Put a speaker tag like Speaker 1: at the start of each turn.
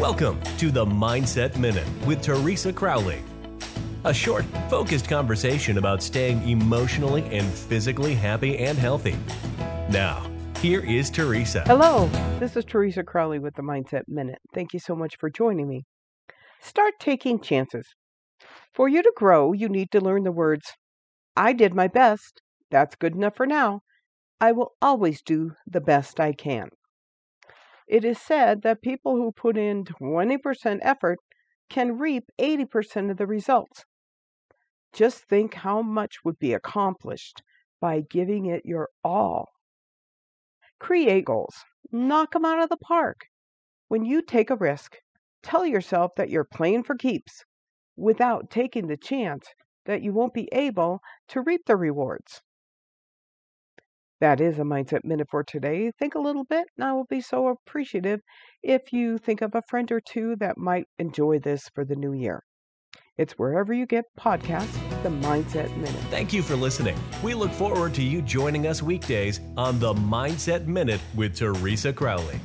Speaker 1: Welcome to the Mindset Minute with Teresa Crowley. A short, focused conversation about staying emotionally and physically happy and healthy. Now, here is Teresa.
Speaker 2: Hello, this is Teresa Crowley with the Mindset Minute. Thank you so much for joining me. Start taking chances. For you to grow, you need to learn the words I did my best. That's good enough for now. I will always do the best I can. It is said that people who put in 20% effort can reap 80% of the results. Just think how much would be accomplished by giving it your all. Create goals. Knock them out of the park. When you take a risk, tell yourself that you're playing for keeps without taking the chance that you won't be able to reap the rewards. That is a Mindset Minute for today. Think a little bit, and I will be so appreciative if you think of a friend or two that might enjoy this for the new year. It's wherever you get podcasts, the Mindset Minute.
Speaker 1: Thank you for listening. We look forward to you joining us weekdays on the Mindset Minute with Teresa Crowley.